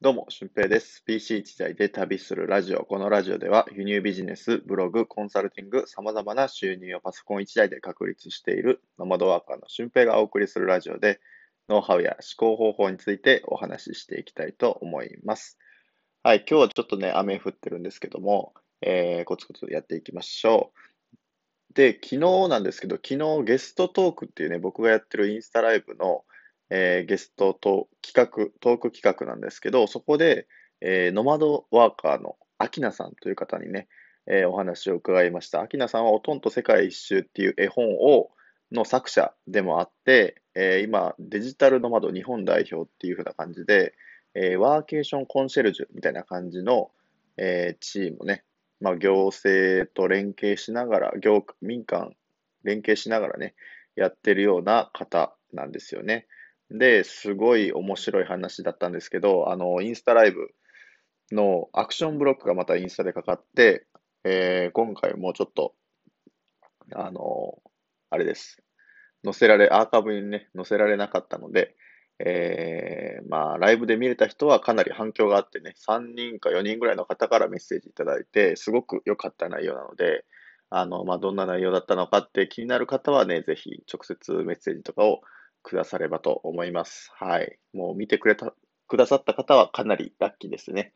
どうも、俊平です。PC 一台で旅するラジオ。このラジオでは、輸入ビジネス、ブログ、コンサルティング、様々な収入をパソコン一台で確立しているノマドワーカーの俊平がお送りするラジオで、ノウハウや思考方法についてお話ししていきたいと思います。はい、今日はちょっとね、雨降ってるんですけども、えー、コツコツやっていきましょう。で、昨日なんですけど、昨日ゲストトークっていうね、僕がやってるインスタライブの、えーゲストと企画、トーク企画なんですけど、そこで、えーノマドワーカーのアキナさんという方にね、えーお話を伺いました。アキナさんはおとんと世界一周っていう絵本を、の作者でもあって、えー今、デジタルノマド日本代表っていう風な感じで、えーワーケーションコンシェルジュみたいな感じの、えーチームね、まあ、行政と連携しながら、業民間連携しながらね、やってるような方なんですよね。で、すごい面白い話だったんですけど、あの、インスタライブのアクションブロックがまたインスタでかかって、えー今回もうちょっと、あの、あれです。載せられ、アーカイブにね、載せられなかったので、えーまあ、ライブで見れた人はかなり反響があってね、3人か4人ぐらいの方からメッセージいただいて、すごく良かった内容なので、あの、まあ、どんな内容だったのかって気になる方はね、ぜひ直接メッセージとかをくださればと思います。はい。もう見てくれた、くださった方はかなりラッキーですね。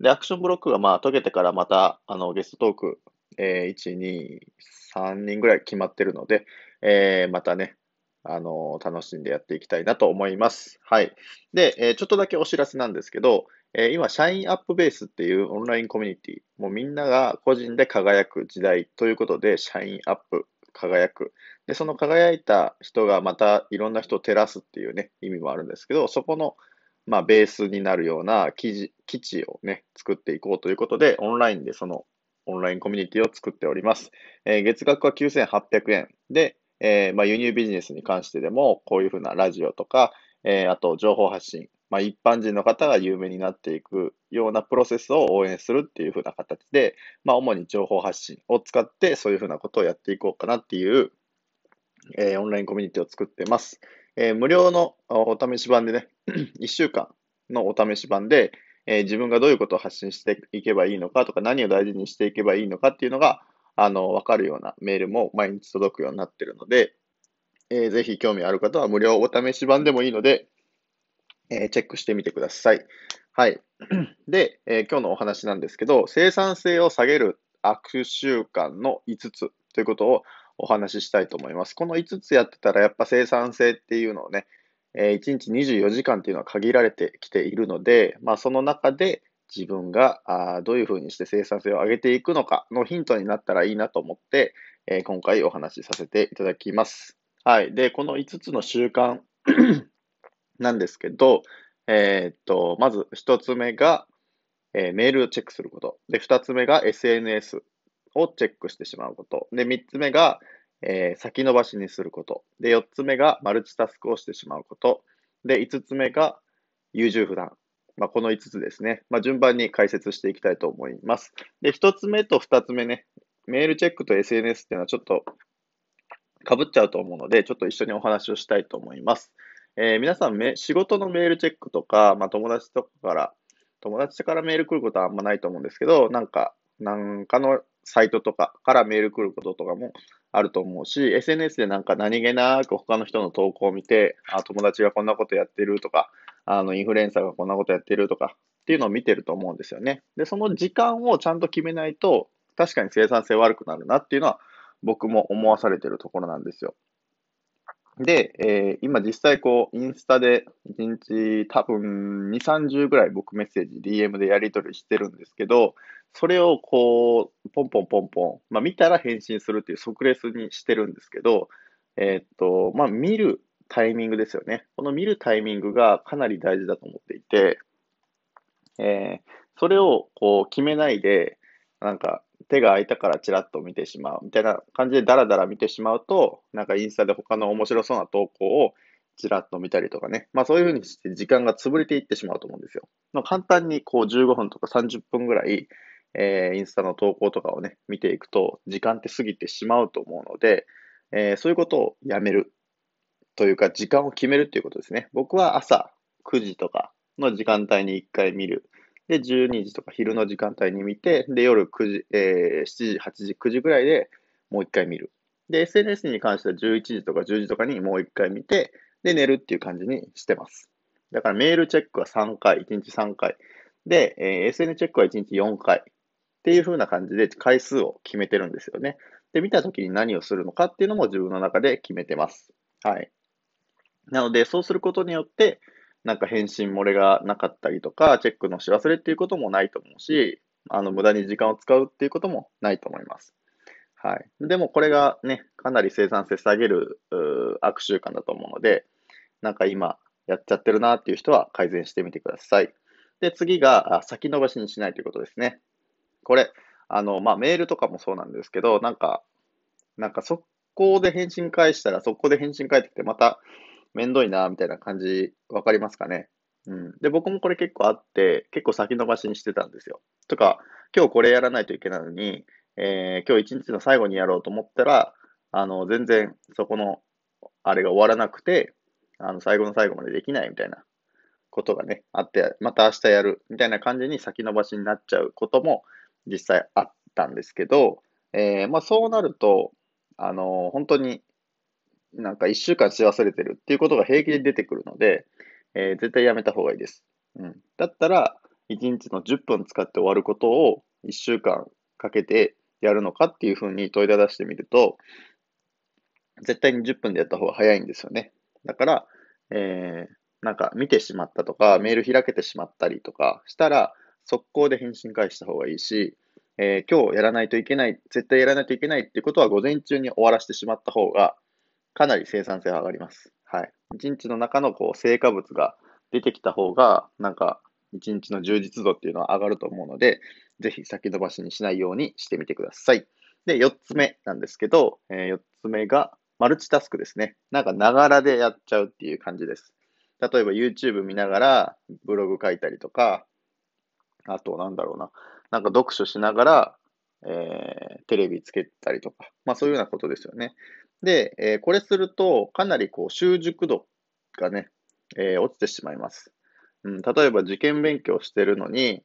で、アクションブロックがまあ解けてからまた、あの、ゲストトーク、えー1、2、3人ぐらい決まってるので、えーまたね、あの楽しんでやっていきたいなと思います。はい。で、えーちょっとだけお知らせなんですけど、えー今、社員アップベースっていうオンラインコミュニティ、もうみんなが個人で輝く時代ということで、社員アップ、輝く。で、その輝いた人がまたいろんな人を照らすっていうね、意味もあるんですけど、そこの、まあ、ベースになるような記事、基地をね、作っていこうということで、オンラインでそのオンラインコミュニティを作っております。えー月額は9800円で、えーまあ、輸入ビジネスに関してでも、こういうふうなラジオとか、えーあと情報発信、まあ、一般人の方が有名になっていくようなプロセスを応援するっていうふうな形で、まあ、主に情報発信を使って、そういうふうなことをやっていこうかなっていう、えーオンラインコミュニティを作ってます。えー無料のお試し版でね、1週間のお試し版で、えー自分がどういうことを発信していけばいいのかとか、何を大事にしていけばいいのかっていうのが、あの、わかるようなメールも毎日届くようになっているので、えーぜひ興味ある方は無料お試し版でもいいので、えチェックしてみてください。はい。で、え今日のお話なんですけど、生産性を下げる悪習慣の5つということをお話ししたいと思います。この5つやってたら、やっぱ生産性っていうのをね、え1日24時間っていうのは限られてきているので、まあ、その中で自分があどういうふうにして生産性を上げていくのかのヒントになったらいいなと思って、え今回お話しさせていただきます。はい。で、この5つの習慣なんですけど、えーっと、まず1つ目が、えーメールをチェックすること。で、2つ目が SNS をチェックしてしまうこと。で、3つ目が、えー先延ばしにすること。で、4つ目がマルチタスクをしてしまうこと。で、5つ目が優柔不断。まあ、この5つですね。まあ、順番に解説していきたいと思います。で、1つ目と2つ目ね、メールチェックと SNS っていうのはちょっと被っちゃうと思うので、ちょっと一緒にお話をしたいと思います。えー皆さんめ、仕事のメールチェックとか、まあ、友達とかから、友達からメール来ることはあんまないと思うんですけど、なんか、なんかのサイトとかからメール来ることとかもあると思うし、SNS でなんか何気なく他の人の投稿を見て、あ、友達がこんなことやってるとか、あの、インフルエンサーがこんなことやってるとかっていうのを見てると思うんですよね。で、その時間をちゃんと決めないと、確かに生産性悪くなるなっていうのは僕も思わされてるところなんですよ。で、えー今実際こう、インスタで1日多分2、30ぐらい僕メッセージ、DM でやり取りしてるんですけど、それをこう、ポンポンポンポン、まあ見たら返信するっていう即レスにしてるんですけど、えーっと、まあ見るタイミングですよね。この見るタイミングがかなり大事だと思っていて、えーそれをこう決めないで、なんか手が空いたからチラッと見てしまうみたいな感じでダラダラ見てしまうと、なんかインスタで他の面白そうな投稿をチラッと見たりとかね。まあそういうふうにして時間が潰れていってしまうと思うんですよ。まあ、簡単にこう15分とか30分ぐらい、えーインスタの投稿とかをね、見ていくと時間って過ぎてしまうと思うので、えーそういうことをやめるというか時間を決めるっていうことですね。僕は朝9時とかの時間帯に1回見る。で、12時とか昼の時間帯に見て、で、夜9時、えー、7時、8時、9時ぐらいでもう1回見る。で、SNS に関しては11時とか10時とかにもう1回見て、で、寝るっていう感じにしてます。だからメールチェックは3回、1日3回。で、えー、SNS チェックは1日4回。っていう風な感じで回数を決めてるんですよね。で、見たときに何をするのかっていうのも自分の中で決めてます。はい。なので、そうすることによって、なんか返信漏れがなかったりとか、チェックのし忘れっていうこともないと思うし、あの、無駄に時間を使うっていうこともないと思います。はい。でもこれがね、かなり生産性下げる悪習慣だと思うので、なんか今やっちゃってるなっていう人は改善してみてください。で、次が先延ばしにしないということですね。これ、あの、まあ、メールとかもそうなんですけど、なんか、なんか速攻で返信返したら速攻で返信返ってきてまためんどいな、みたいな感じ、わかりますかね？うん。で、僕もこれ結構あって、結構先延ばしにしてたんですよ。とか、今日これやらないといけないのに、えー、今日一日の最後にやろうと思ったら、あの、全然そこの、あれが終わらなくて、あの、最後の最後までできないみたいなことがね、あって、また明日やるみたいな感じに先延ばしになっちゃうことも実際あったんですけど、えー、まあそうなると、あの、本当になんか一週間し忘れてるっていうことが平気で出てくるので、えー、絶対やめた方がいいです。うん。だったら、1日の10分使って終わることを1週間かけてやるのかっていうふうに問いただしてみると、絶対に10分でやった方が早いんですよね。だから、えー、なんか見てしまったとか、メール開けてしまったりとかしたら、速攻で返信返した方がいいし、えー、今日やらないといけない、絶対やらないといけないっていうことは午前中に終わらせてしまった方が、かなり生産性が上がります。はい。一日の中のこう成果物が出てきた方が、なんか一日の充実度っていうのは上がると思うので、ぜひ先延ばしにしないようにしてみてください。で、四つ目なんですけど、えー、四つ目がマルチタスクですね。なんかながらでやっちゃうっていう感じです。例えば YouTube 見ながらブログ書いたりとか、あとなんだろうな。なんか読書しながら、えー、テレビつけたりとか、まあそういうようなことですよね。で、えー、これすると、かなりこう習熟度がね、えー、落ちてしまいます。うん、例えば受験勉強してるのに、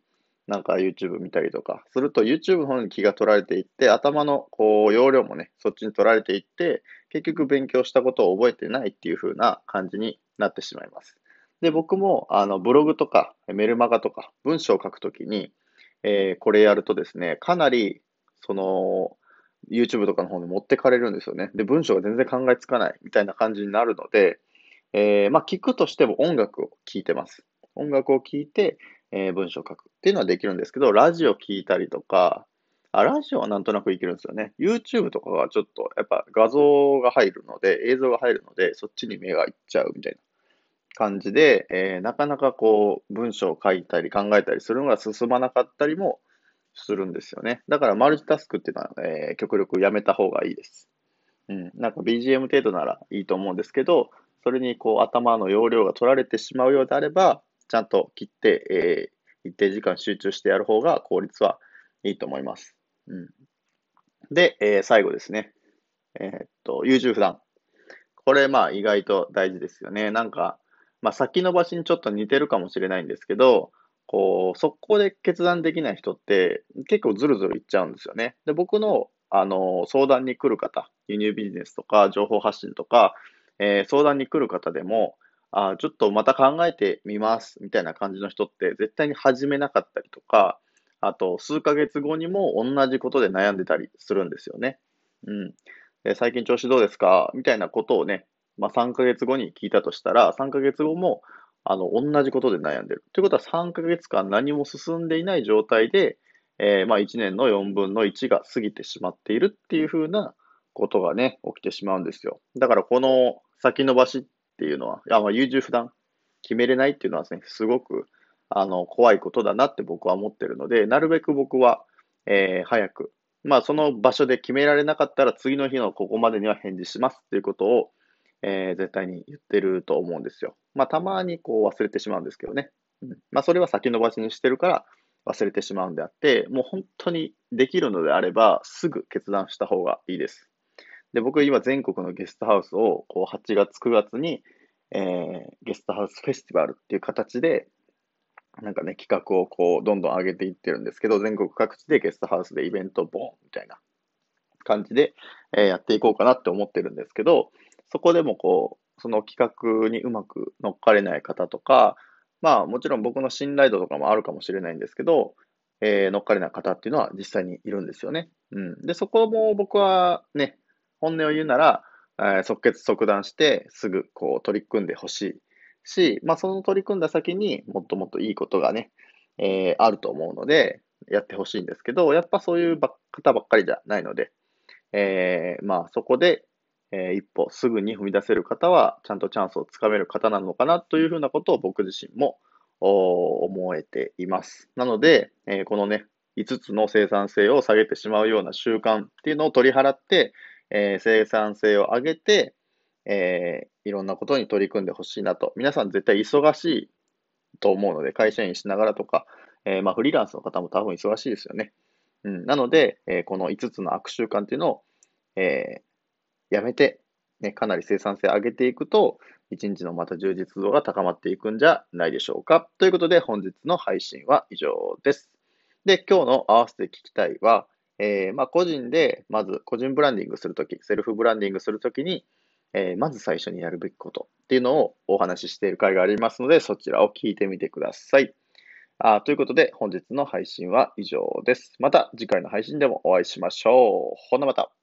なんか YouTube 見たりとかすると YouTube の方に気が取られていって、頭のこう容量もね、そっちに取られていって、結局勉強したことを覚えてないっていう風な感じになってしまいます。で、僕もあのブログとかメルマガとか文章を書くときに、えー、これやるとですね、かなりその YouTube とかの方に持ってかれるんですよね。で、文章が全然考えつかないみたいな感じになるので、えー、まあ、聞くとしても音楽を聴いてます。音楽を聴いて、えー、文章を書くっていうのはできるんですけど、ラジオ聞いたりとか、あ、ラジオはなんとなくいけるんですよね。YouTube とかはちょっと、やっぱ画像が入るので、映像が入るので、そっちに目がいっちゃうみたいな感じで、えー、なかなかこう、文章を書いたり考えたりするのが進まなかったりもするんですよね。だからマルチタスクっていうのは、えー、極力やめた方がいいです。うん。なんか BGM 程度ならいいと思うんですけど、それにこう頭の容量が取られてしまうようであれば、ちゃんと切って、えー、一定時間集中してやる方が効率はいいと思います。うん。で、えー、最後ですね。えー、っと、優柔不断。これ、まあ、意外と大事ですよね。なんか、まあ、先延ばしにちょっと似てるかもしれないんですけど、こう、速攻で決断できない人って結構ずるずるいっちゃうんですよね。で、僕の、あの、相談に来る方、輸入ビジネスとか情報発信とか、えー、相談に来る方でも、あちょっとまた考えてみますみたいな感じの人って絶対に始めなかったりとか、あと数ヶ月後にも同じことで悩んでたりするんですよね。うん。で最近調子どうですか？みたいなことをね、まあ3ヶ月後に聞いたとしたら、3ヶ月後もあの、同じことで悩んでる。ということは3ヶ月間何も進んでいない状態で、えー、まあ1年の4分の1が過ぎてしまっているっていうふうなことがね、起きてしまうんですよ。だからこの先延ばしっていうのは、いやまあ優柔不断、決めれないっていうのはね、すごくあの怖いことだなって僕は思ってるので、なるべく僕は、えー、早く、まあその場所で決められなかったら次の日のここまでには返事しますっていうことを、えー、絶対に言ってると思うんですよ。まあ、たまにこう忘れてしまうんですけどね。うん、まあ、それは先延ばしにしてるから忘れてしまうんであって、もう本当にできるのであれば、すぐ決断した方がいいです。で、僕今全国のゲストハウスをこう8月、9月に、えー、ゲストハウスフェスティバルっていう形で、なんかね、企画をこう、どんどん上げていってるんですけど、全国各地でゲストハウスでイベントボンみたいな感じで、えー、やっていこうかなって思ってるんですけど、そこでもこう、その企画にうまく乗っかれない方とか、まあもちろん僕の信頼度とかもあるかもしれないんですけど、えー、乗っかれない方っていうのは実際にいるんですよね。うん。で、そこも僕はね、本音を言うなら、えー、即決即断してすぐこう取り組んでほしいし、まあその取り組んだ先にもっともっといいことがね、えー、あると思うので、やってほしいんですけど、やっぱそういう方ばっかりじゃないので、えー、まあそこで、えー、一歩すぐに踏み出せる方は、ちゃんとチャンスをつかめる方なのかなというふうなことを僕自身も思えています。なので、えー、このね、5つの生産性を下げてしまうような習慣っていうのを取り払って、えー、生産性を上げて、え、いろんなことに取り組んでほしいなと。皆さん絶対忙しいと思うので、会社員しながらとか、え、まあ、フリーランスの方も多分忙しいですよね。うん、なので、えこの5つの悪習慣っていうのを、えやめて、ね、かなり生産性上げていくと、一日のまた充実度が高まっていくんじゃないでしょうか。ということで、本日の配信は以上です。で、今日の合わせて聞きたいは、えー、まあ、個人で、まず個人ブランディングするとき、セルフブランディングするときに、えー、まず最初にやるべきことっていうのをお話ししている回がありますので、そちらを聞いてみてください。あということで、本日の配信は以上です。また次回の配信でもお会いしましょう。ほなまた。